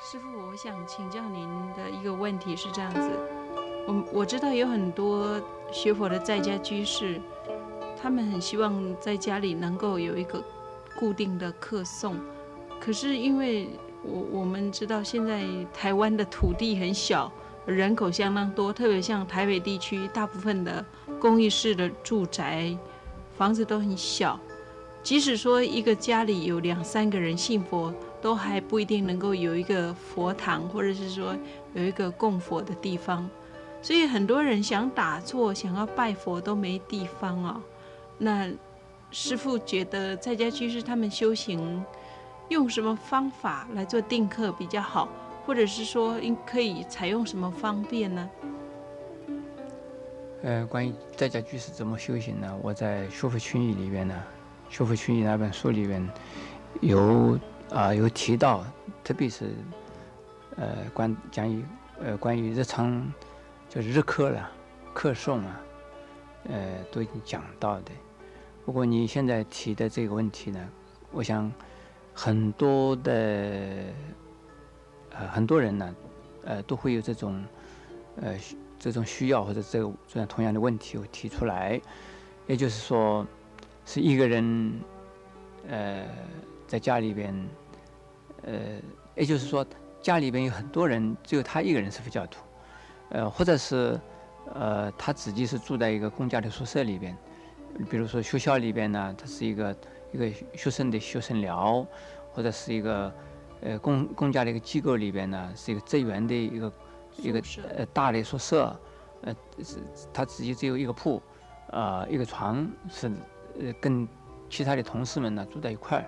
师傅，我想请教您的一个问题是这样子，我我知道有很多学佛的在家居士，他们很希望在家里能够有一个固定的课诵，可是因为我我们知道现在台湾的土地很小，人口相当多，特别像台北地区，大部分的公寓式的住宅房子都很小，即使说一个家里有两三个人信佛。都还不一定能够有一个佛堂，或者是说有一个供佛的地方，所以很多人想打坐、想要拜佛都没地方啊。那师父觉得在家居士他们修行用什么方法来做定课比较好，或者是说应可以采用什么方便呢？呃，关于在家居士怎么修行呢？我在《修复群义》里边呢，《修复群义》那本书里边有。啊，有提到，特别是，呃，关讲于呃关于日常，就是日课了，课诵啊，呃，都已经讲到的。不过你现在提的这个问题呢，我想很多的呃很多人呢，呃，都会有这种呃这种需要或者这个这样同样的问题我提出来，也就是说，是一个人呃在家里边。呃，也就是说，家里边有很多人，只有他一个人是佛教徒，呃，或者是，呃，他自己是住在一个公家的宿舍里边，比如说学校里边呢，他是一个一个学生的学生寮，或者是一个呃公公家的一个机构里边呢，是一个职员的一个一个呃大的宿舍，呃，是他自己只有一个铺，呃，一个床，是呃跟其他的同事们呢住在一块儿，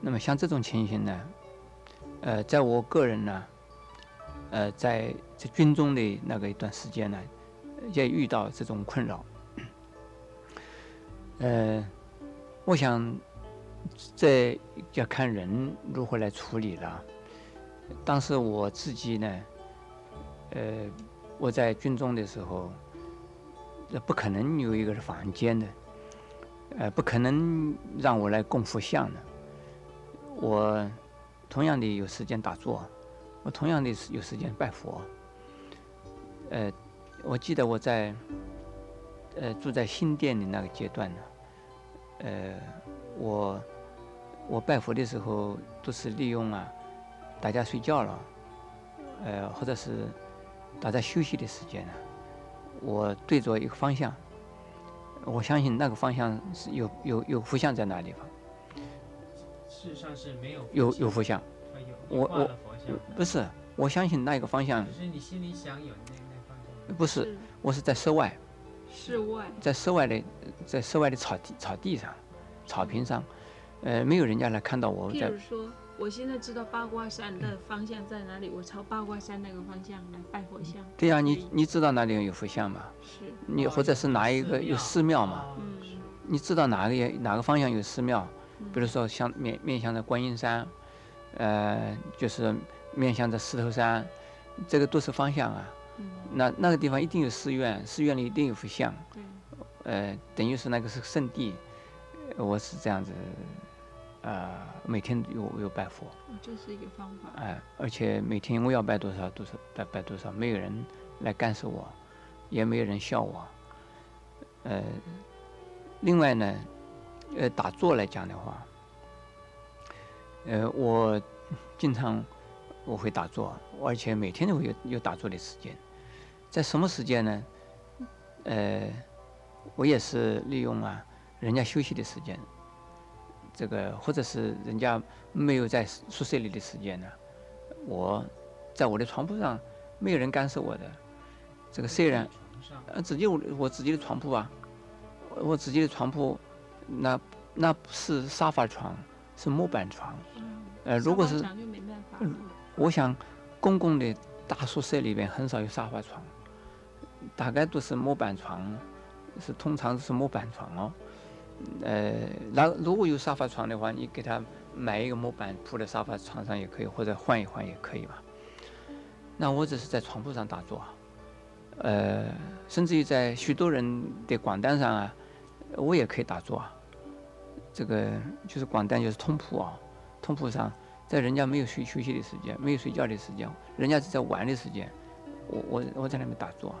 那么像这种情形呢。呃，在我个人呢，呃，在在军中的那个一段时间呢，也遇到这种困扰。呃，我想这要看人如何来处理了。当时我自己呢，呃，我在军中的时候，那不可能有一个房间的，呃，不可能让我来供佛像的，我。同样的有时间打坐，我同样的有时间拜佛。呃，我记得我在呃住在新店的那个阶段呢，呃，我我拜佛的时候都是利用啊大家睡觉了，呃，或者是大家休息的时间呢，我对着一个方向，我相信那个方向是有有有佛像在那地方。事实上是没有有有佛像，我我不是，我相信那个方向。只是你心里想有那那方向。不是，我是在室外。室外。在室外的，在室外的草地草地上，草坪上，呃，没有人家来看到我。譬如说，我现在知道八卦山的方向在哪里，我朝八卦山那个方向来拜佛像。对呀，你你知道哪里有佛像吗？是。你或者是哪一个有寺庙吗？嗯。你知道哪个哪个方向有寺庙？比如说，像面面向着观音山，呃，就是面向着石头山，这个都是方向啊。那那个地方一定有寺院，寺院里一定有佛像。呃，等于是那个是圣地。我是这样子，呃，每天有有拜佛。这是一个方法。哎，而且每天我要拜多少，多少拜拜多少，没有人来干涉我，也没有人笑我。呃，另外呢。呃，打坐来讲的话，呃，我经常我会打坐，而且每天都会有有打坐的时间。在什么时间呢？呃，我也是利用啊，人家休息的时间，这个或者是人家没有在宿舍里的时间呢，我在我的床铺上，没有人干涉我的。这个虽然，呃，自己我我自己的床铺啊，我自己的床铺。那那不是沙发床，是木板床。呃，如果是，我想公共的大宿舍里边很少有沙发床，大概都是木板床，是通常是木板床哦。呃，那如果有沙发床的话，你给他买一个木板铺在沙发床上也可以，或者换一换也可以吧。那我只是在床铺上打坐，呃，甚至于在许多人的广单上啊。我也可以打坐啊，这个就是广单就是通铺啊，通铺上，在人家没有睡休息的时间，没有睡觉的时间，人家是在玩的时间，我我我在那边打坐，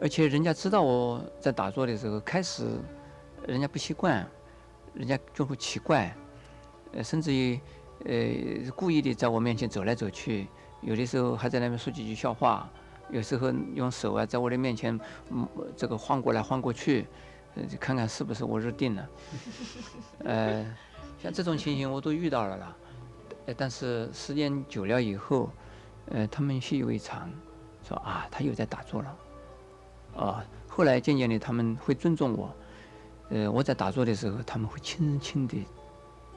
而且人家知道我在打坐的时候，开始人家不习惯，人家就会奇怪，呃，甚至于呃故意的在我面前走来走去，有的时候还在那边说几句笑话。有时候用手啊，在我的面前，嗯，这个晃过来晃过去，呃，看看是不是我入定了。呃，像这种情形我都遇到了啦。呃，但是时间久了以后，呃，他们习以为常，说啊，他又在打坐了。啊，后来渐渐的他们会尊重我。呃，我在打坐的时候，他们会轻轻的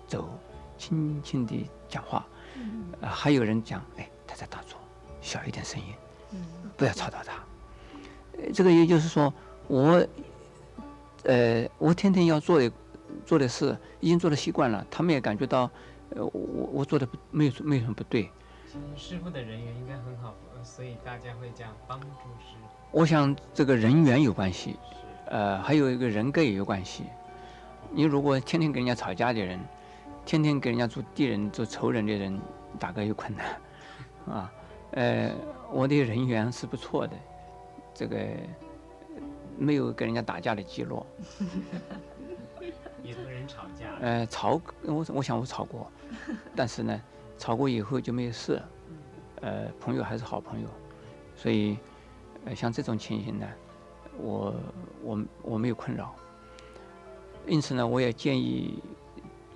走，轻轻的讲话。啊，还有人讲，哎，他在打坐，小一点声音。不要吵到他。呃，这个也就是说，我，呃，我天天要做的做的事，已经做的习惯了，他们也感觉到，呃，我我做的不没有没有什么不对。师傅的人缘应该很好，所以大家会这样帮助师傅。我想这个人缘有关系，呃，还有一个人格也有关系。你如果天天跟人家吵架的人，天天跟人家做敌人、做仇人的人，大概有困难，啊，呃。我的人缘是不错的，这个没有跟人家打架的记录。也和人吵架？呃，吵，我我想我吵过，但是呢，吵过以后就没有事。呃，朋友还是好朋友，所以，呃，像这种情形呢，我我我没有困扰。因此呢，我也建议，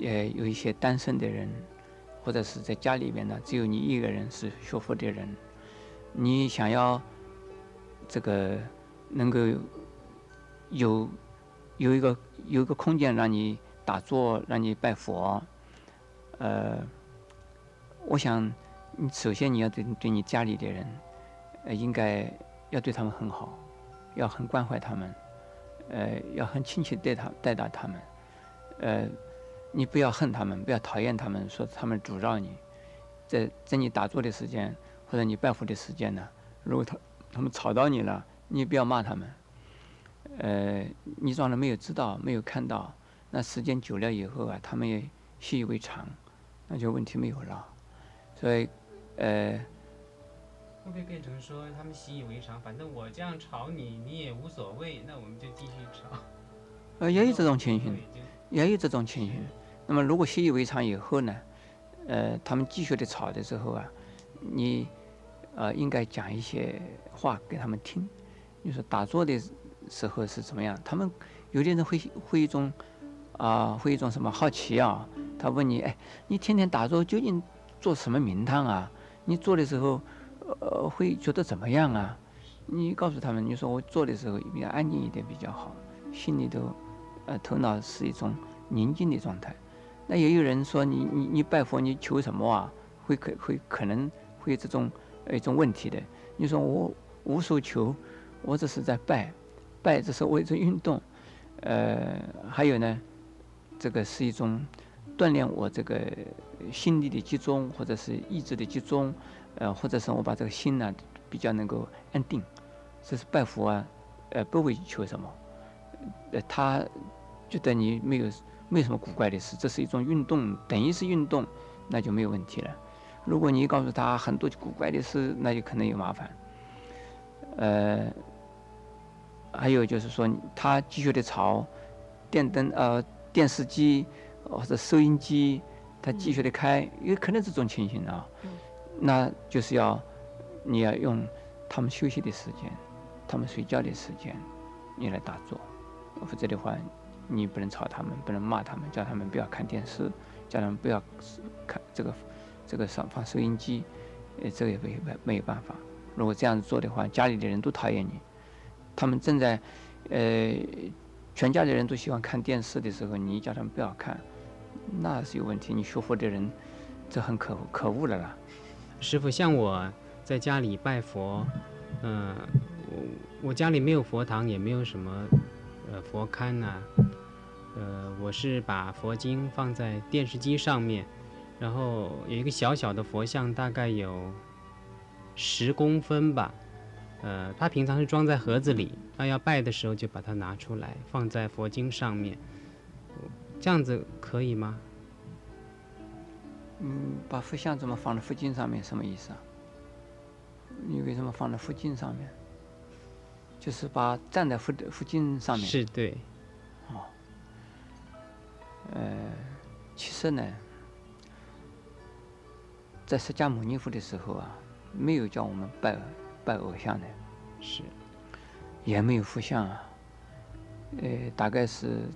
呃，有一些单身的人，或者是在家里边呢，只有你一个人是学佛的人。你想要这个能够有有一个有一个空间让你打坐，让你拜佛，呃，我想你首先你要对对你家里的人，呃，应该要对他们很好，要很关怀他们，呃，要很亲切待他待待他们，呃，你不要恨他们，不要讨厌他们，说他们阻扰你，在在你打坐的时间。或者你拜佛的时间呢？如果他他们吵到你了，你也不要骂他们。呃，你装的没有知道，没有看到，那时间久了以后啊，他们也习以为常，那就问题没有了。所以，呃，会不会变成说他们习以为常？反正我这样吵你，你也无所谓，那我们就继续吵。呃，也有这种情形，也有这种情形。那么，如果习以为常以后呢？呃，他们继续的吵的时候啊，你。呃，应该讲一些话给他们听。你说打坐的时候是怎么样？他们有的人会会一种啊，会一种什么好奇啊？他问你，哎，你天天打坐究竟做什么名堂啊？你做的时候，呃，会觉得怎么样啊？你告诉他们，你说我做的时候比较安静一点比较好，心里头，呃，头脑是一种宁静的状态。那也有人说，你你你拜佛，你求什么啊？会可会可能会有这种。一种问题的，你说我无所求，我只是在拜，拜只是为着运动，呃，还有呢，这个是一种锻炼我这个心力的集中，或者是意志的集中，呃，或者是我把这个心呢比较能够安定，这是拜佛啊，呃，不为求什么，呃，他觉得你没有没有什么古怪的事，这是一种运动，等于是运动，那就没有问题了。如果你告诉他很多古怪的事，那就可能有麻烦。呃，还有就是说，他继续的吵，电灯呃电视机或者收音机，他继续的开，有可能这种情形啊。那就是要你要用他们休息的时间，他们睡觉的时间，你来打坐，否则的话，你不能吵他们，不能骂他们，叫他们不要看电视，叫他们不要看这个。这个上放收音机，呃，这个也没没没有办法。如果这样子做的话，家里的人都讨厌你。他们正在，呃，全家的人都喜欢看电视的时候，你叫他们不要看，那是有问题。你学佛的人，这很可可恶了啦。师傅，像我在家里拜佛，嗯，我我家里没有佛堂，也没有什么呃佛龛呐，呃，我是把佛经放在电视机上面。然后有一个小小的佛像，大概有十公分吧。呃，它平常是装在盒子里，那要拜的时候就把它拿出来，放在佛经上面。这样子可以吗？嗯，把佛像怎么放在佛经上面？什么意思啊？你为什么放在佛经上面？就是把站在佛的佛经上面。是对，哦呃，其实呢，在释迦牟尼佛的时候啊，没有叫我们拜拜偶像的，是也没有佛像啊。呃，大概是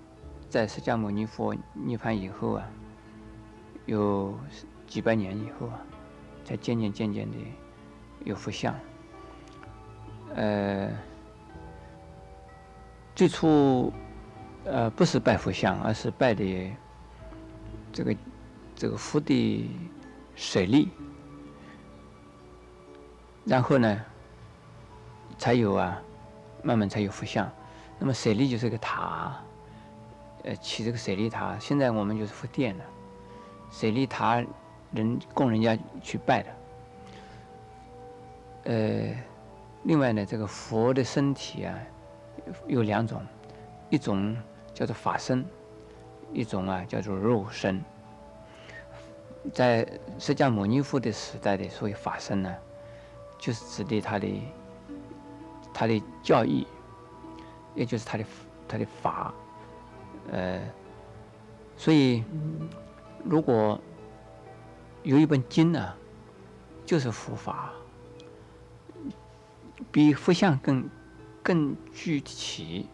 在释迦牟尼佛涅槃以后啊，有几百年以后啊，才渐渐渐渐的有佛像。呃，最初呃不是拜佛像，而是拜的这个这个佛的水力，然后呢，才有啊，慢慢才有佛像。那么水利就是个塔，呃，起这个水利塔。现在我们就是佛殿了，舍利塔人供人家去拜的。呃，另外呢，这个佛的身体啊，有两种，一种叫做法身，一种啊叫做肉身。在释迦牟尼佛的时代的所谓法身呢，就是指的他的他的教义。也就是他的他的法，呃，所以如果有一本经呢，就是佛法，比佛像更更具体，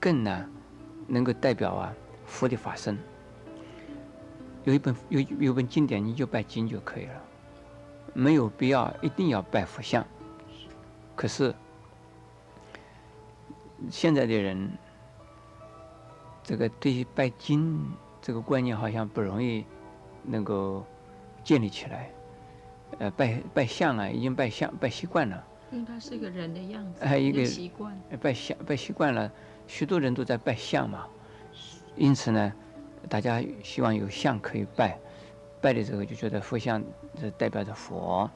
更呢能够代表啊佛的法身。有一本有有本经典，你就拜经就可以了，没有必要一定要拜佛像。可是。现在的人，这个对于拜经这个观念好像不容易能够建立起来。呃，拜拜相啊，已经拜相拜习惯了。因为它是一个人的样子，还有一个习惯。拜相拜习惯了，许多人都在拜相嘛。因此呢，大家希望有相可以拜，拜的时候就觉得佛像是代表着佛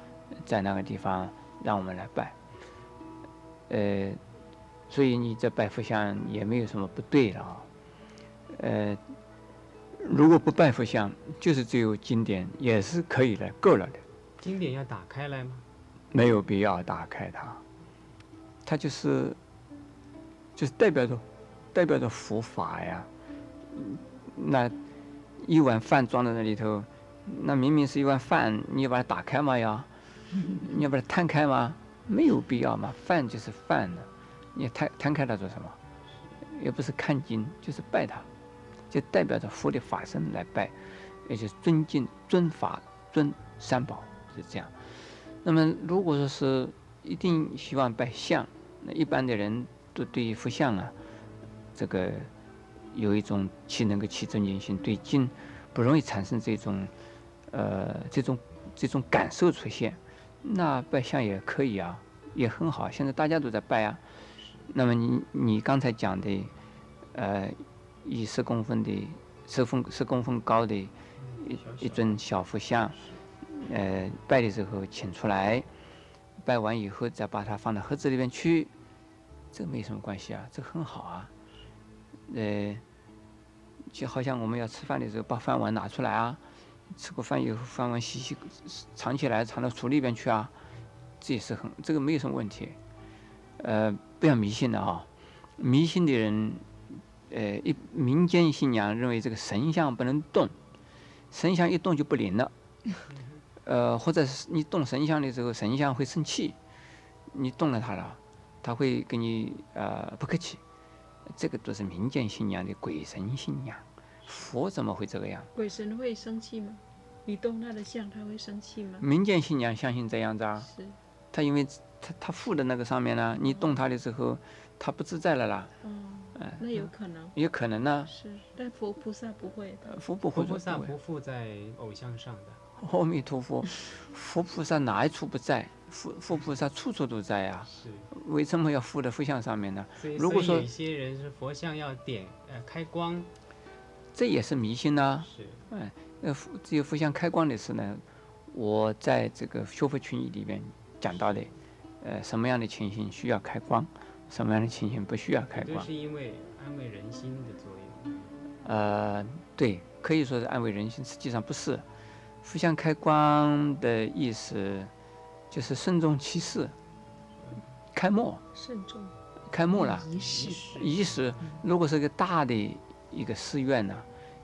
在那个地方，让我们来拜。呃。所以你这拜佛像也没有什么不对了啊，呃，如果不拜佛像，就是只有经典也是可以的，够了的。经典要打开来吗？没有必要打开它，它就是就是代表着代表着佛法呀。那一碗饭装在那里头，那明明是一碗饭，你要把它打开吗？要你要把它摊开吗？没有必要嘛，饭就是饭呢。你摊摊开它做什么？也不是看经，就是拜它，就代表着佛的法身来拜，也就是尊敬、尊法、尊三宝是这样。那么如果说是一定希望拜相，那一般的人都对于佛像啊，这个有一种起能够起尊敬心，对经不容易产生这种呃这种这种感受出现，那拜相也可以啊，也很好。现在大家都在拜啊。那么你你刚才讲的，呃，以十公分的十分十公分高的一一尊小佛像，呃，拜的时候请出来，拜完以后再把它放到盒子里面去，这没什么关系啊，这很好啊。呃，就好像我们要吃饭的时候把饭碗拿出来啊，吃过饭以后饭碗洗洗藏起来藏到橱里边去啊，这也是很这个没有什么问题，呃。不要迷信的啊！迷信的人，呃，一民间信仰认为这个神像不能动，神像一动就不灵了，呃，或者是你动神像的时候，神像会生气，你动了它了，它会跟你呃不客气，这个都是民间信仰的鬼神信仰，佛怎么会这个样？鬼神会生气吗？你动他的像，他会生气吗？民间信仰相信这样子啊？是。他因为。他他附的那个上面呢，你动他的时候，他不自在了啦。嗯，那有可能。有可能呢。是，但佛菩萨不会。佛不会。佛菩萨不附在偶像上的。阿弥陀佛，佛菩萨哪一处不在？佛佛菩萨处处都在呀。是。为什么要附在佛像上面呢？如果说有些人是佛像要点呃开光，这也是迷信呐。是。嗯，呃，只有佛像开光的事呢，我在这个修复群里面讲到的。呃，什么样的情形需要开光，什么样的情形不需要开光？这是因为安慰人心的作用。呃，对，可以说是安慰人心，实际上不是。互相开光的意思就是慎重其事，开幕，慎重开幕了。仪式，仪式如果是个大的一个寺院呢，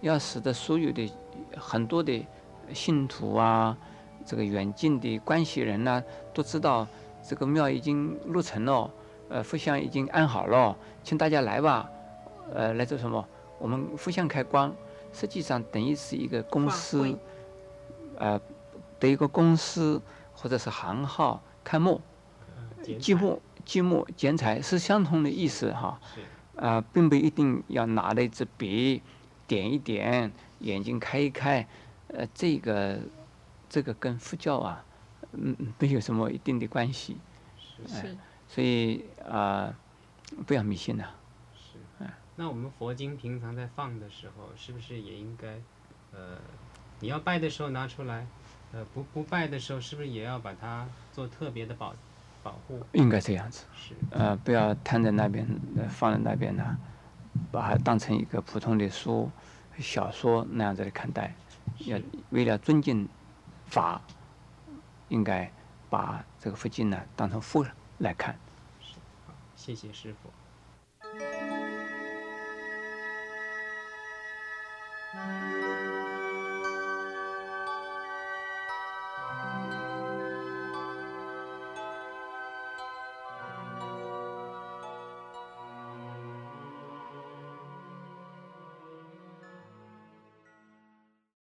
要使得所有的很多的信徒啊，这个远近的关系人呢、都知道这个庙已经落成了，呃，佛像已经安好了，请大家来吧，呃，来做什么？我们佛像开光，实际上等于是一个公司会，呃，的一个公司或者是行号开幕，积木积木剪彩是相同的意思哈。是。啊、并不一定要拿了一支笔点一点，眼睛开一开，呃，这个这个跟佛教啊，嗯，嗯没有什么一定的关系，是所以啊、不要迷信呐、是。那我们佛经平常在放的时候，是不是也应该，呃，你要拜的时候拿出来，呃，不不拜的时候，是不是也要把它做特别的保保护？应该这样子，是。呃，不要摊在那边，呃放在那边呢，把它当成一个普通的书、小说那样子来看待，要为了尊敬法，应该把这个佛经呢当成佛来看。谢谢师傅。